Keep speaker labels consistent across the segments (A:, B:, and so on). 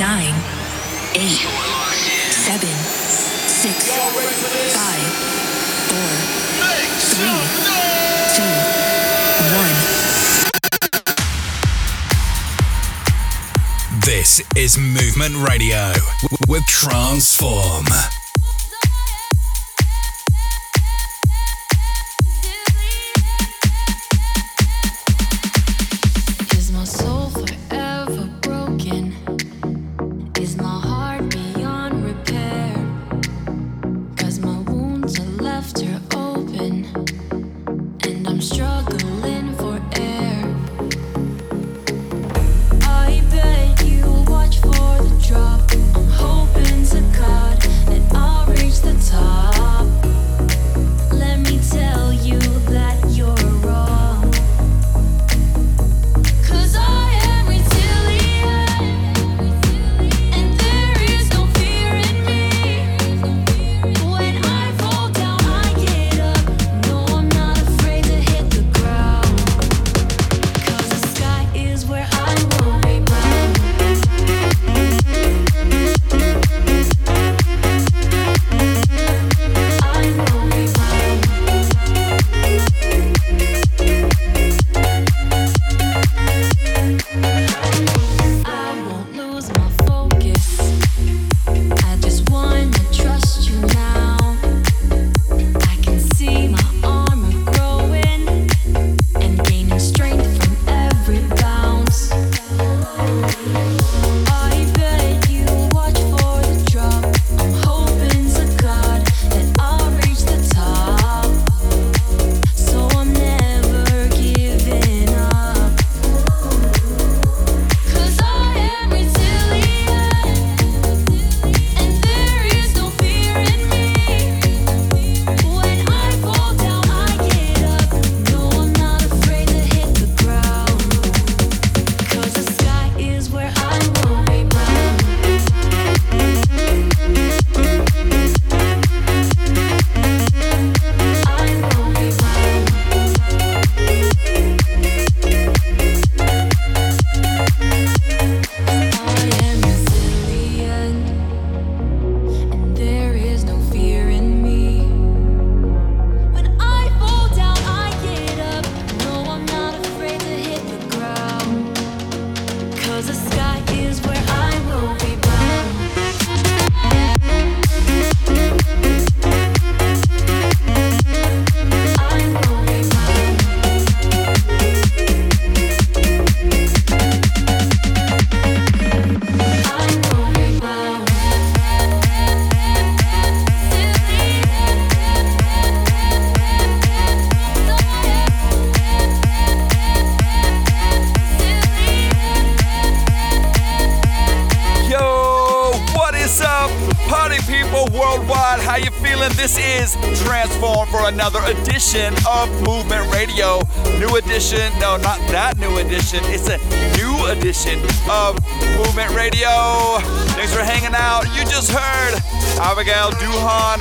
A: nine, eight, seven, six, five, four, three, two, one.
B: This is Movement Radio with Transform.
C: Another edition of Movement Radio. New edition, no, not that new edition. It's a new edition of Movement Radio. Thanks for hanging out. You just heard Abigail Duhon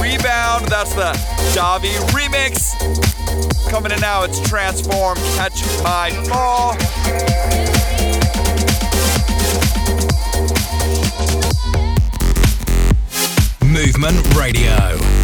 C: Rebound. That's the DAVII remix. Coming in now, it's Transform, Catch My Fall.
B: Movement Radio.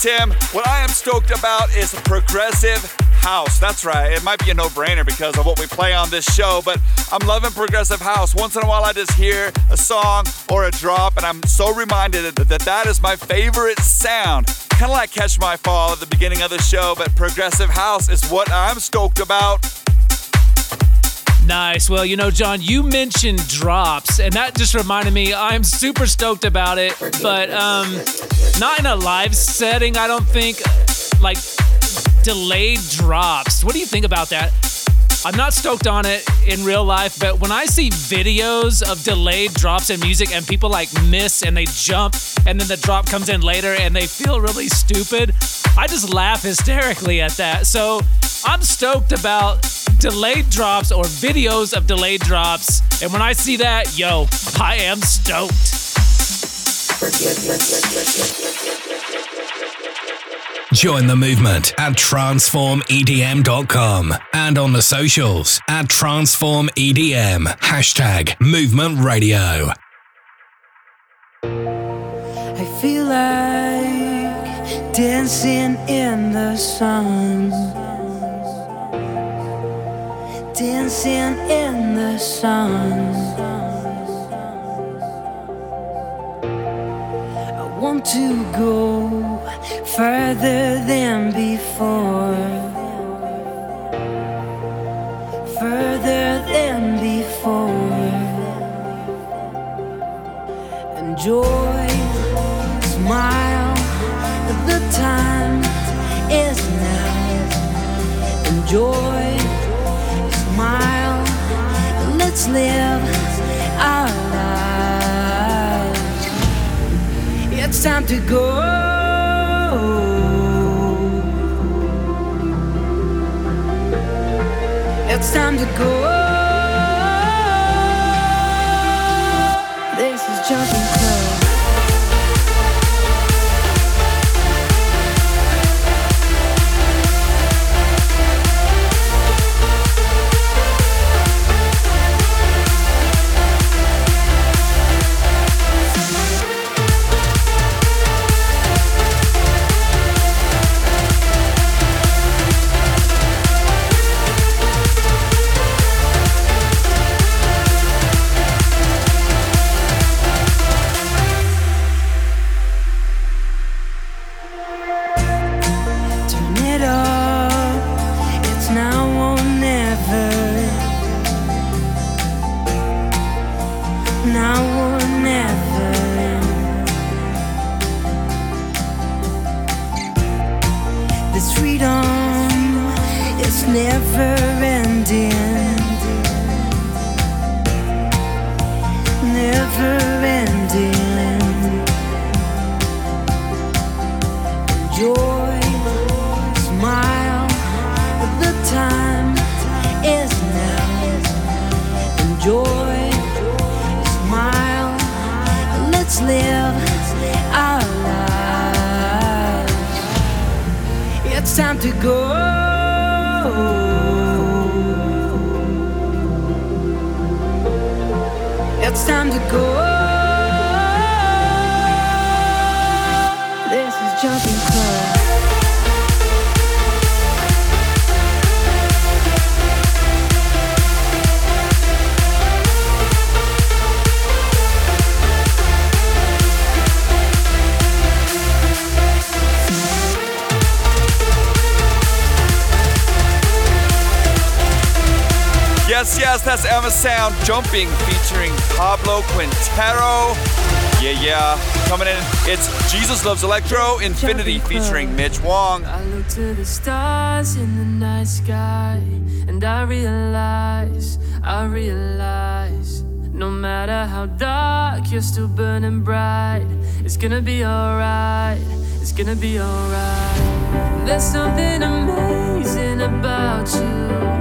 C: Tim, what I am stoked about is progressive house. That's right. It might be a no brainer because of what we play on this show, but I'm loving progressive house. Once in a while, I just hear a song or a drop, and I'm so reminded that that, that is my favorite sound. Kind of like Catch My Fall at the beginning of the show, but progressive house is what I'm stoked about.
D: Nice. Well, you know, John, you mentioned drops, and that just reminded me I'm super stoked about it, but um, not in a live setting, I don't think. Like delayed drops. What do you think about that? I'm not stoked on it in real life, but when I see videos of delayed drops in music and people like miss and they jump and then the drop comes in later and they feel really stupid, I just laugh hysterically at that. So I'm stoked about delayed drops or videos of delayed drops. And when I see that, yo, I am stoked.
B: Join the movement at transformedm.com and on the socials at transformedm. Hashtag movement radio.
E: I feel like dancing in the sun. Dancing in the sun. I want to go further than before. Further than before. Enjoy, smile, the time is now. Enjoy, Let's live our lives. It's time to go. It's time to go. This is just. That's Emasound Jumping featuring Pablo Quintero. Yeah, yeah. Coming in, it's Jesus Loves Electro Infinity featuring Mitch Wong.
F: I look to the stars in the night sky and I realize, I realize, no matter how dark, you're still burning bright. It's gonna be alright, it's gonna be alright. There's something amazing about you.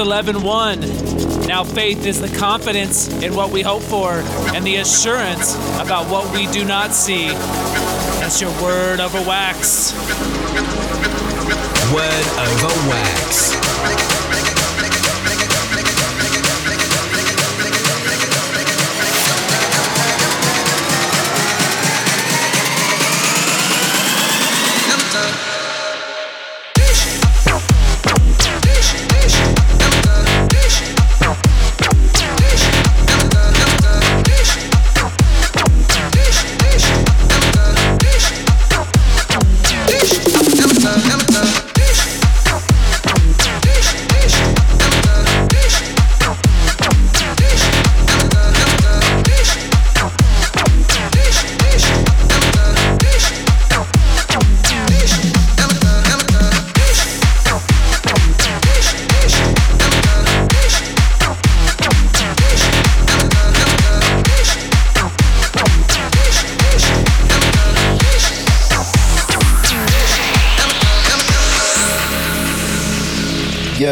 D: 11 1. Now, faith is the confidence in what we hope for and the assurance about what we do not see. That's your word over wax.
B: Word over wax.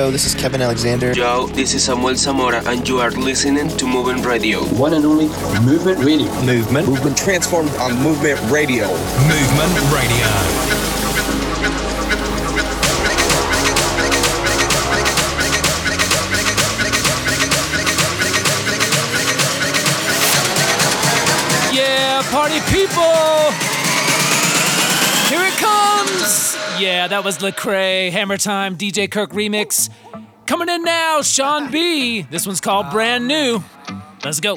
G: Yo, this is Kevin Alexander.
H: Yo, this is Samuel Zamora, and you are listening to Movement Radio.
I: One and only Movement Radio.
G: Movement.
J: Movement transformed on Movement Radio.
B: Movement Radio.
D: Yeah, that was Lecrae, Hammer Time, DJ Kirk remix. Coming in now, Sean Be. This one's called Brand New. Let's go.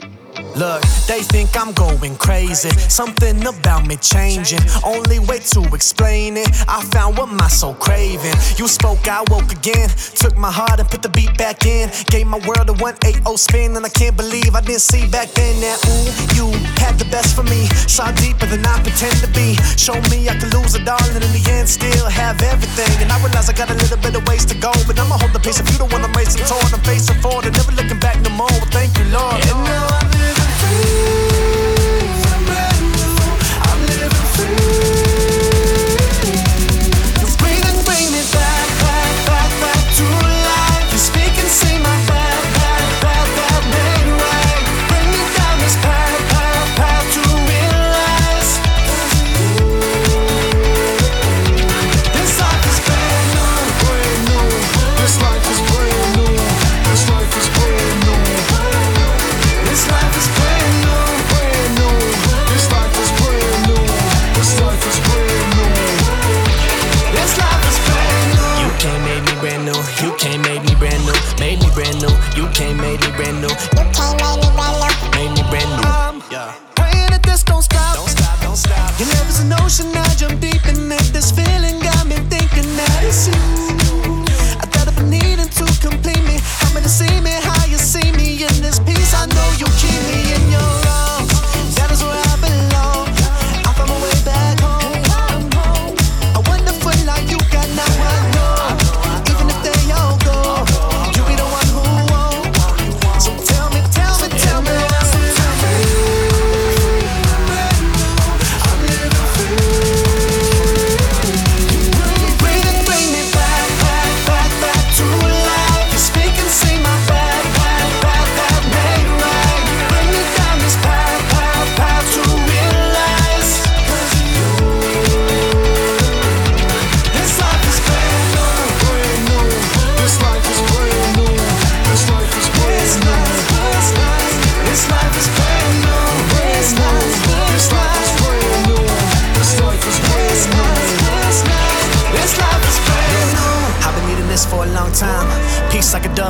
K: Look, they think I'm going crazy. Something about me changing. Only way to explain it. I found what my soul craving. You spoke, I woke again. Took my heart and put the beat back in. Gave my world a 180 spin, and I can't believe I didn't see back then that ooh, you had the best for me. Saw deeper than I pretend to be. Showed me I could lose it all, and in the end, still have everything. And I realize I got a little bit of ways to go, but I'ma hold the pace. If you don't wanna race the toward, I'm facing forward and never looking back no more. Well, thank you, Lord. And now I'm living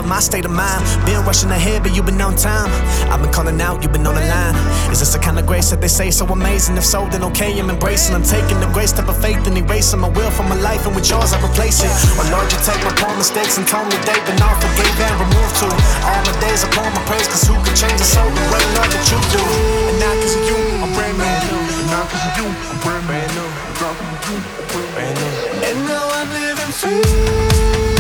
K: Dove, my state of mind. Been rushing ahead, but you've been on time. I've been calling out, you've been on the line. Is this the kind of grace that they say so amazing? If so, then okay, I'm embracing. I'm taking the grace type of faith and erasing my will from my life, and with yours I replace it. Oh Lord, you take my poor mistakes and told me they've been all forgave and removed too. All my days upon my praise, cause who can change a soul the way, Lord, that you do? And now, cause of you, I'm brand new. And now, cause of you, I'm. Brand new. And now I'm living free.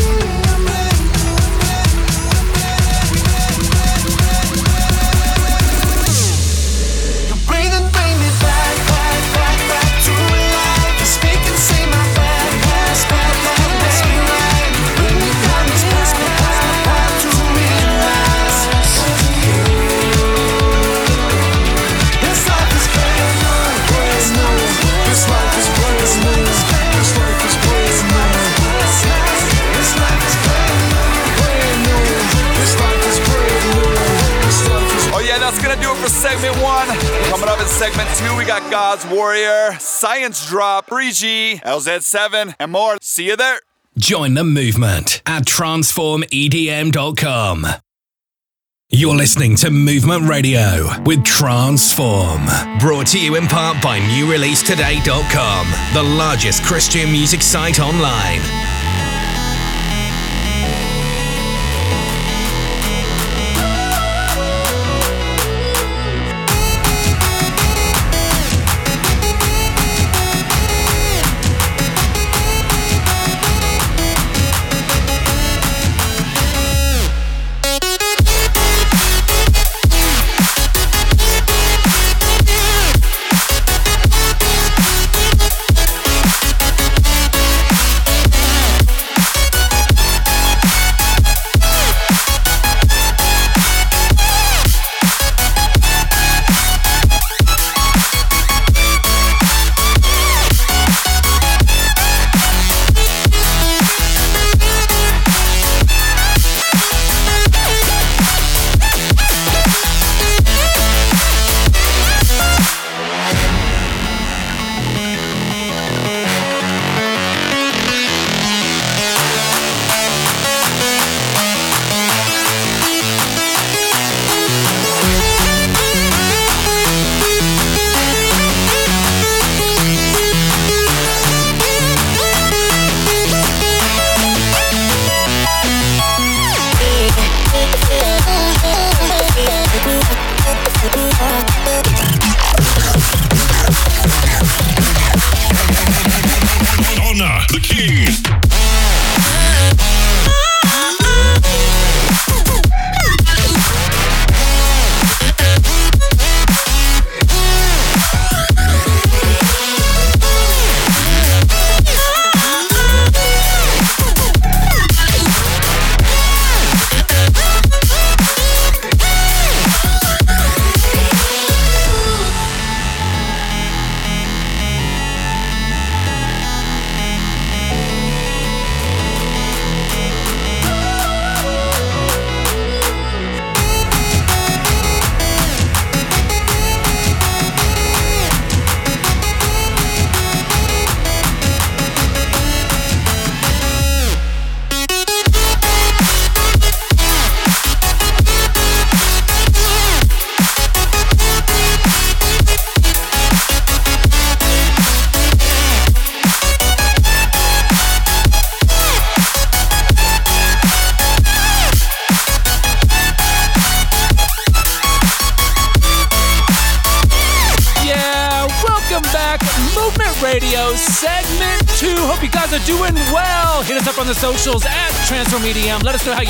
C: Segment one. Coming up in segment two, we got God's Warrior, Science Drop, FreeG, LZ7, and more. See you there.
L: Join the movement at transformedm.com. You're listening to Movement Radio with Transform. Brought to you in part by NewReleaseToday.com, the largest Christian music site online.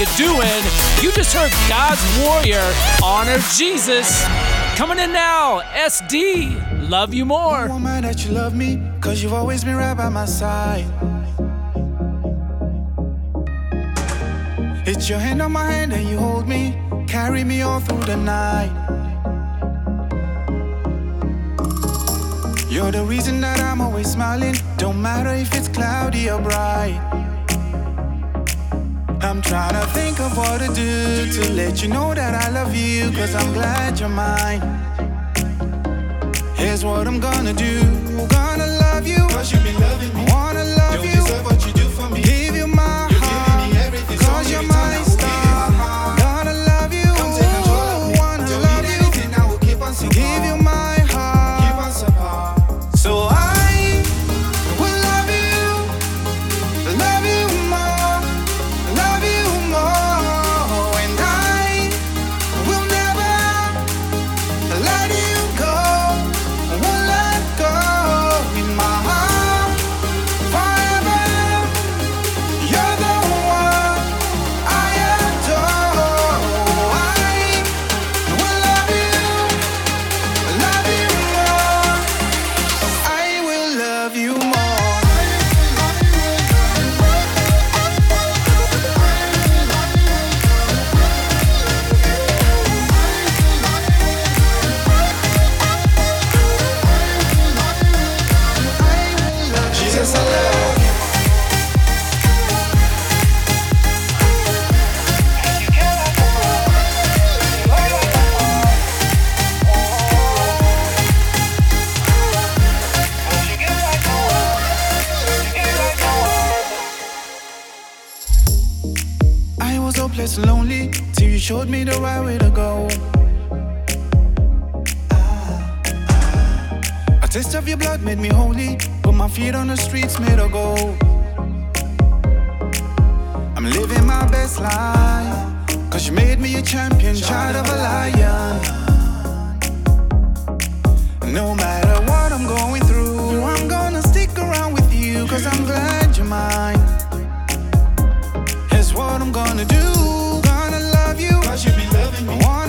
D: You're doing. You just heard God's Warrior, Honor Jesus. Coming in now, S-Dee, Love You More.
M: Woman, that you love me, cause you've always been right by my side. It's your hand on my hand and you hold me, carry me all through the night. You're the reason that I'm always smiling, don't matter if it's cloudy or bright. I'm trying to think of what to do to let you know that I love you, cause I'm glad you're mine. Here's what I'm gonna do. Gonna love you. Cause you've been loving me. Wanna of your blood made me holy. Put my feet on the streets made of gold. I'm living my best life. Cause you made me a champion, child of a lion. No matter what I'm going through, I'm gonna stick around with you. Cause I'm glad you're mine. Here's what I'm gonna do. Gonna love you. Cause you be loving me.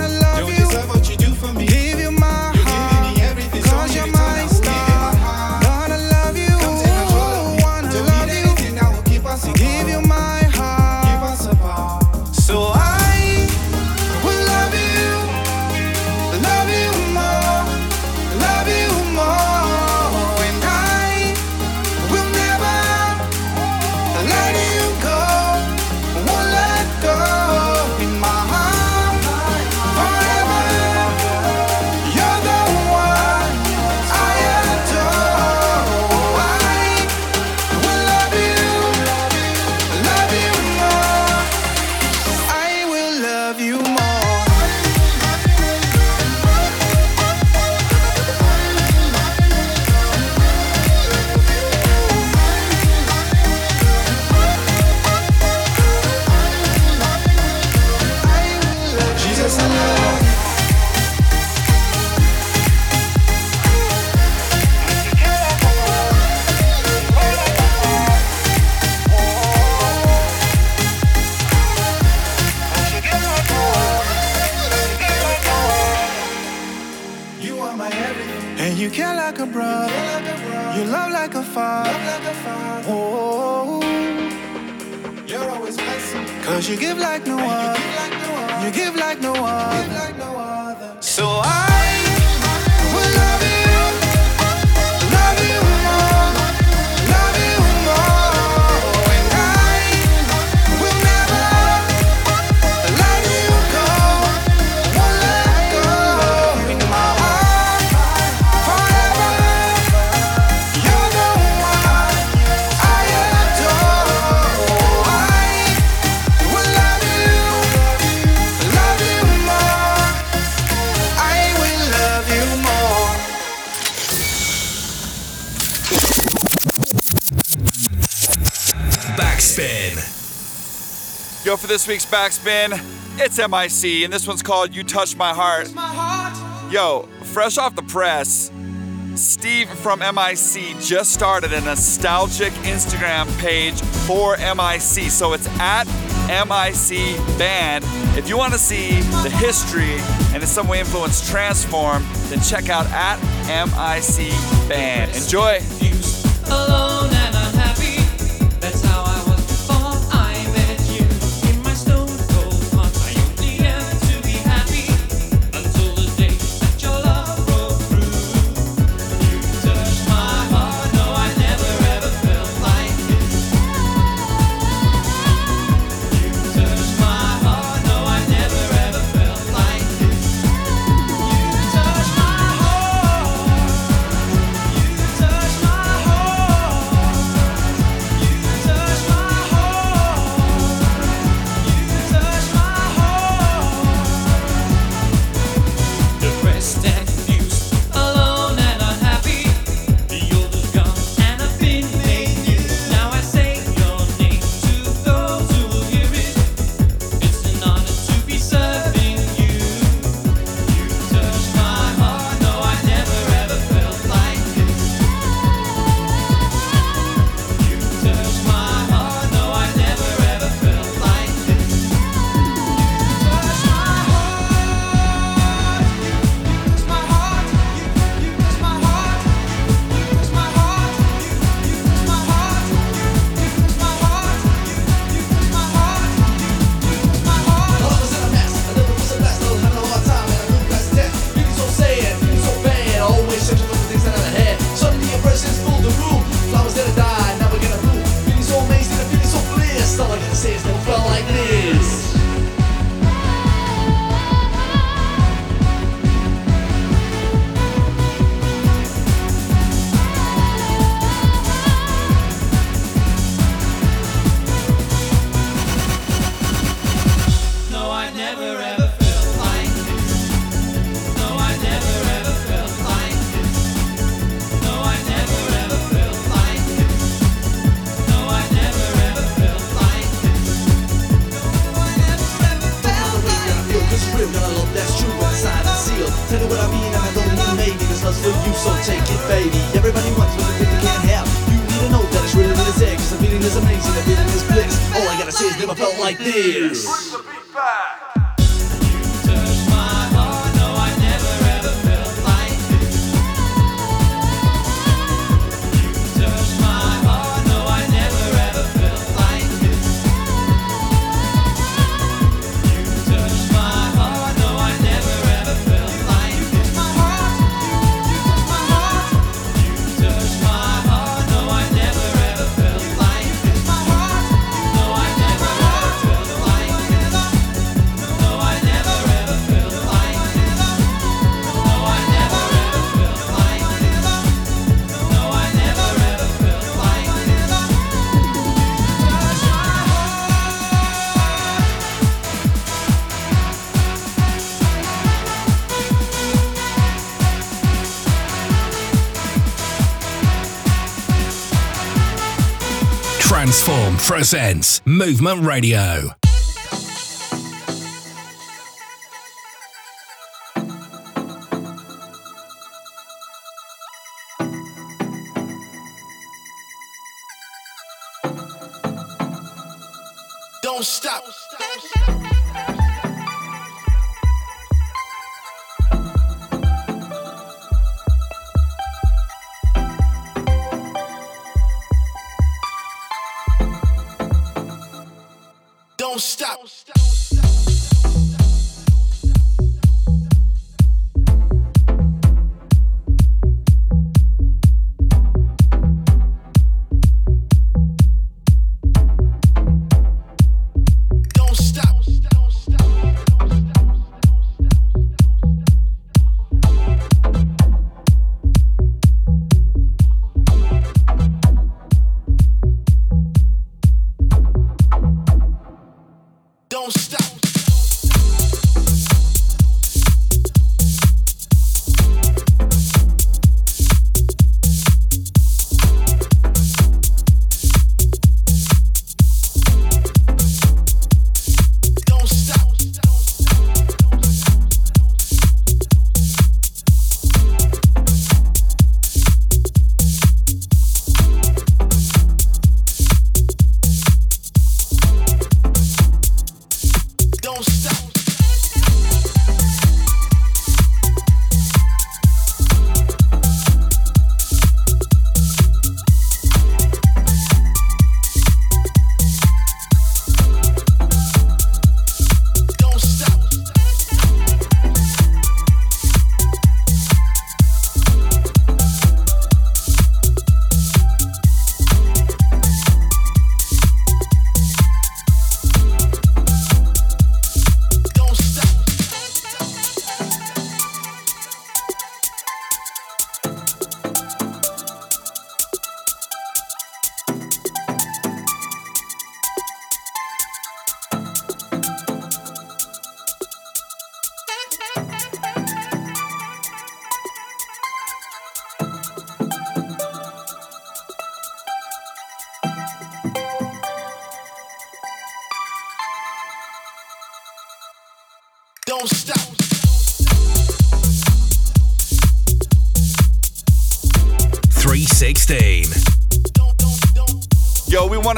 M: You care like a brother, you love like a father. Oh,
K: You're always blessing.
M: cause you give like no other,
K: give like no other.
M: you give like no
K: Give like no other.
M: So I
C: Yo, for this week's backspin, it's MIC, and this one's called You Touch My Heart. Yo, fresh off the press, Steve from MIC just started a nostalgic Instagram page for MIC. So it's at MIC Band. If you want to see the history and in some way influence Transform, then check out at MIC Band. Enjoy.
B: Presents Movement Radio.
N: Don't stop. Don't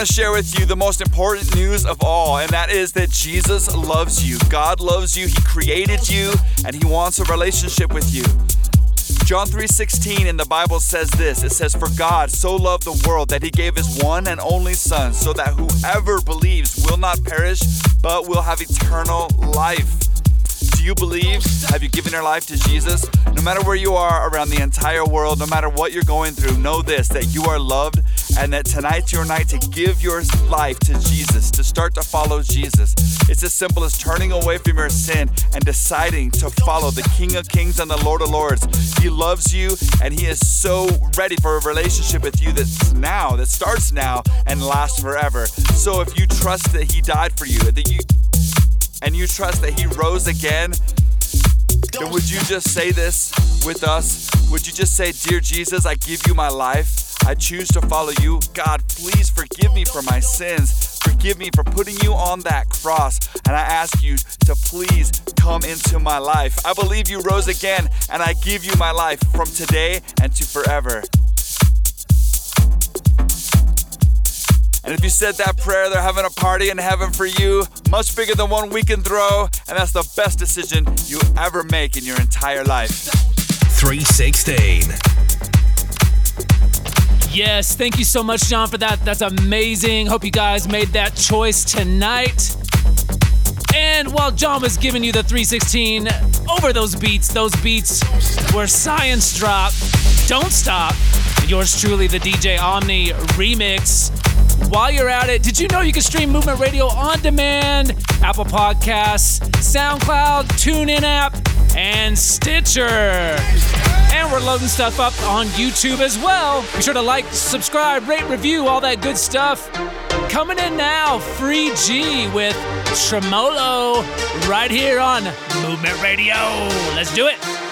C: to share with you the most important news of all, and that is that Jesus loves you. God loves you. He created you, and He wants a relationship with you. John 3:16 in the Bible says this. It says, "For God so loved the world that He gave His one and only Son, so that whoever believes will not perish, but will have eternal life." Do you believe? Have you given your life to Jesus? No matter where you are around the entire world, no matter what you're going through, know this that you are loved and that tonight's your night to give your life to Jesus, to start to follow Jesus. It's as simple as turning away from your sin and deciding to follow the King of Kings and the Lord of Lords. He loves you and He is so ready for a relationship with you that's now, that starts now and lasts forever. So if you trust that He died for you, that you and you trust that He rose again, then would you just say this with us? Would you just say, Dear Jesus, I give you my life. I choose to follow you. God, please forgive me for my sins. Forgive me for putting you on that cross. And I ask you to please come into my life. I believe you rose again, and I give you my life from today and to forever. And if you said that prayer, they're having a party in heaven for you, much bigger than one we can throw. And that's the best decision you ever make in your entire life.
B: 316.
D: Yes, thank you so much, John, for that. That's amazing. Hope you guys made that choice tonight. And while John was giving you the 316 over those beats, those beats were Science Drop, Don't Stop, yours truly, the DJ Omni remix. While you're at it, did you know you can stream Movement Radio on demand? Apple Podcasts, SoundCloud, TuneIn app, and Stitcher. And we're loading stuff up on YouTube as well. Be sure to like, subscribe, rate, review, all that good stuff. Coming in now, FreeG with Tremolo right here on Movement Radio. Let's do it.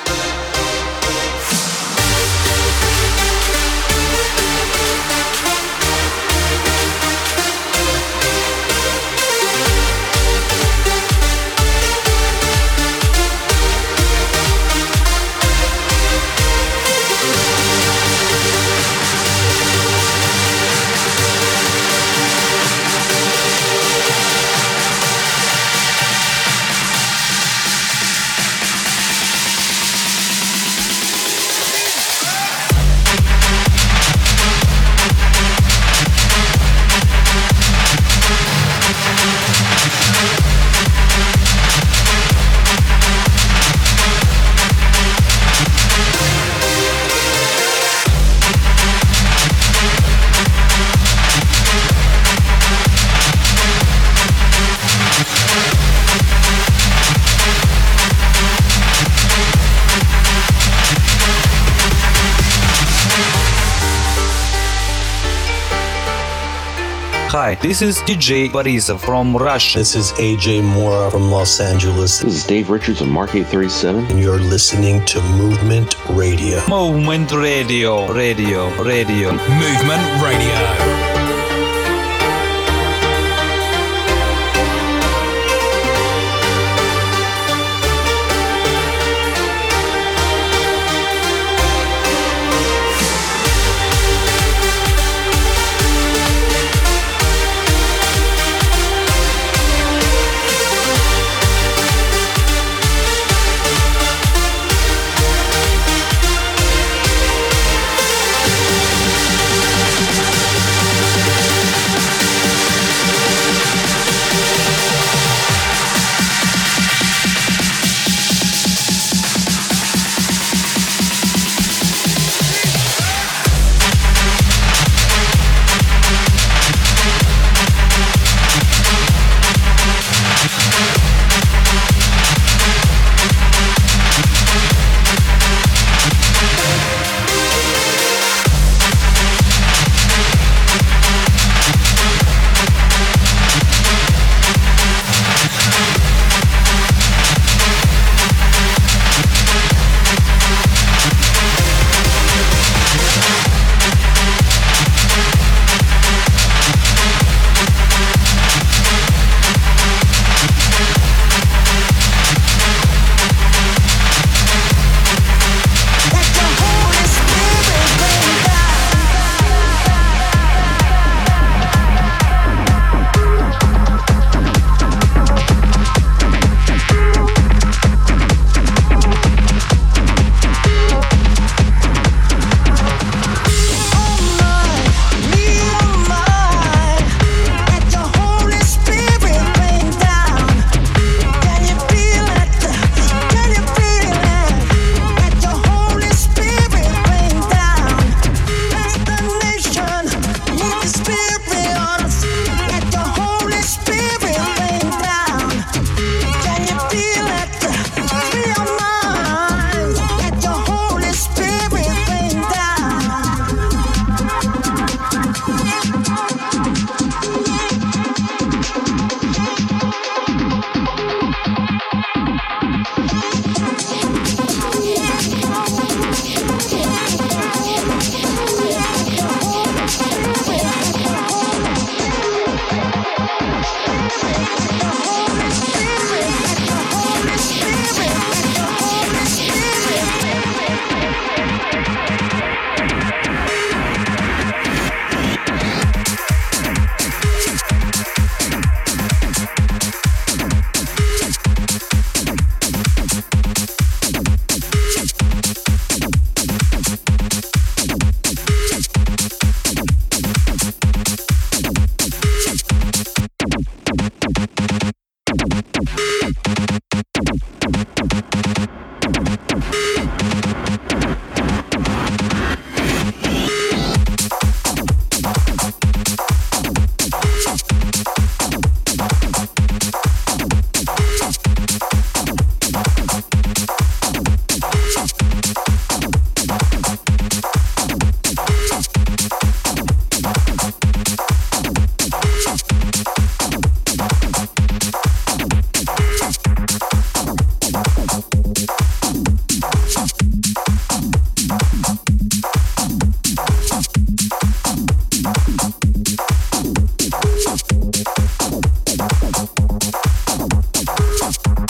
O: Hi, this is DJ Borisov from Russia.
P: This is AJ Mora from Los Angeles.
Q: This is Dave Richards of Mark 837.
P: And you're listening to Movement Radio.
O: Movement Radio, radio, radio.
B: Movement Radio.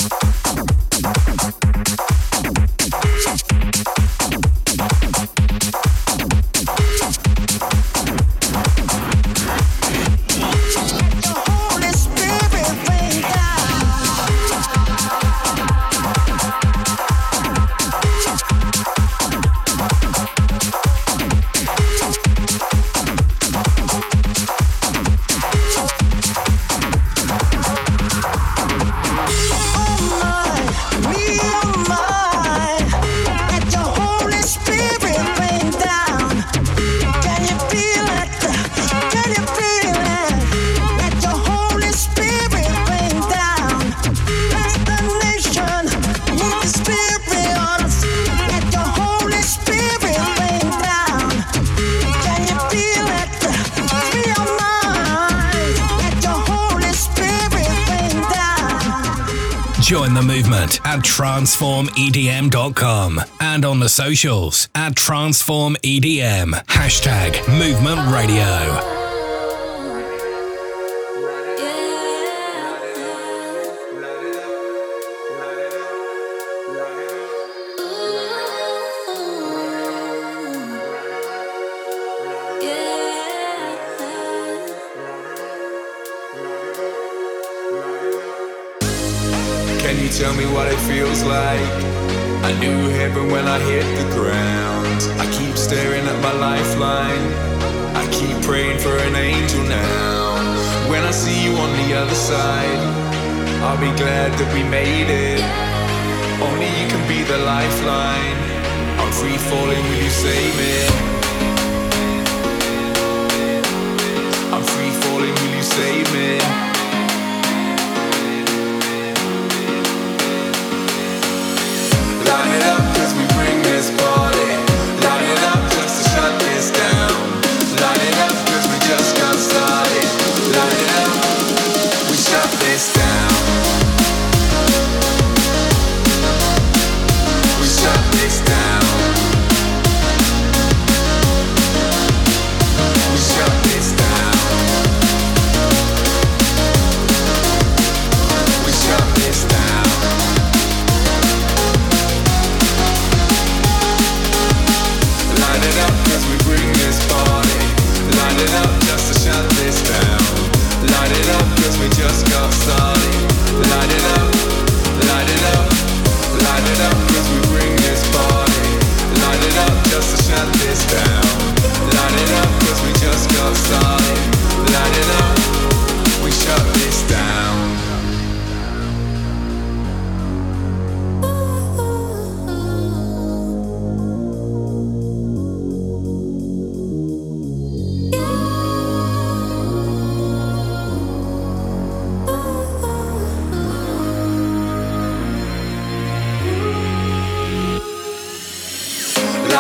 B: Podcast. transformedm.com and on the socials at transformedm. Hashtag movement radio.
R: Feels like? I knew heaven when I hit the ground. I keep staring at my lifeline. I keep praying for an angel now. When I see you on the other side, I'll be glad that we made it. Only you can be the lifeline. I'm free falling, will you save me? I'm free falling, will you save me?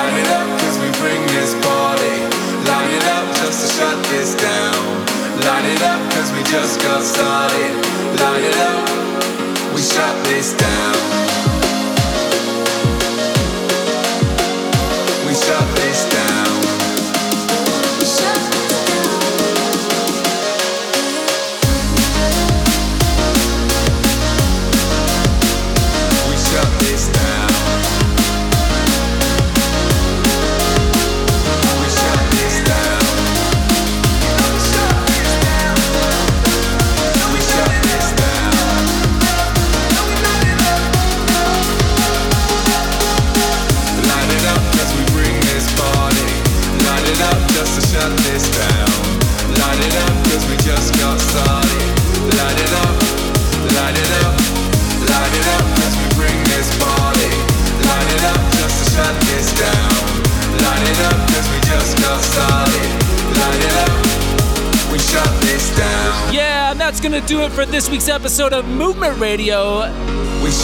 R: Line it up cause we bring this party. Line it up just to shut this down. Line it up cause we just got started. Line it up, we shut this down.
D: For this week's episode of Movement Radio.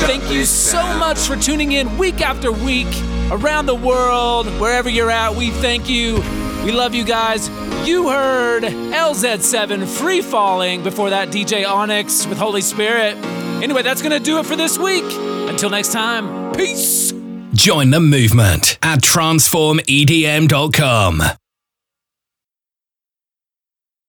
D: Thank you so much for tuning in week after week around the world, wherever you're at. We thank you. We love you guys. You heard LZ7 Free Falling before that DJ Onix with Holy Spirit. Anyway, that's going to do it for this week. Until next time, peace.
B: Join the movement at transformedm.com.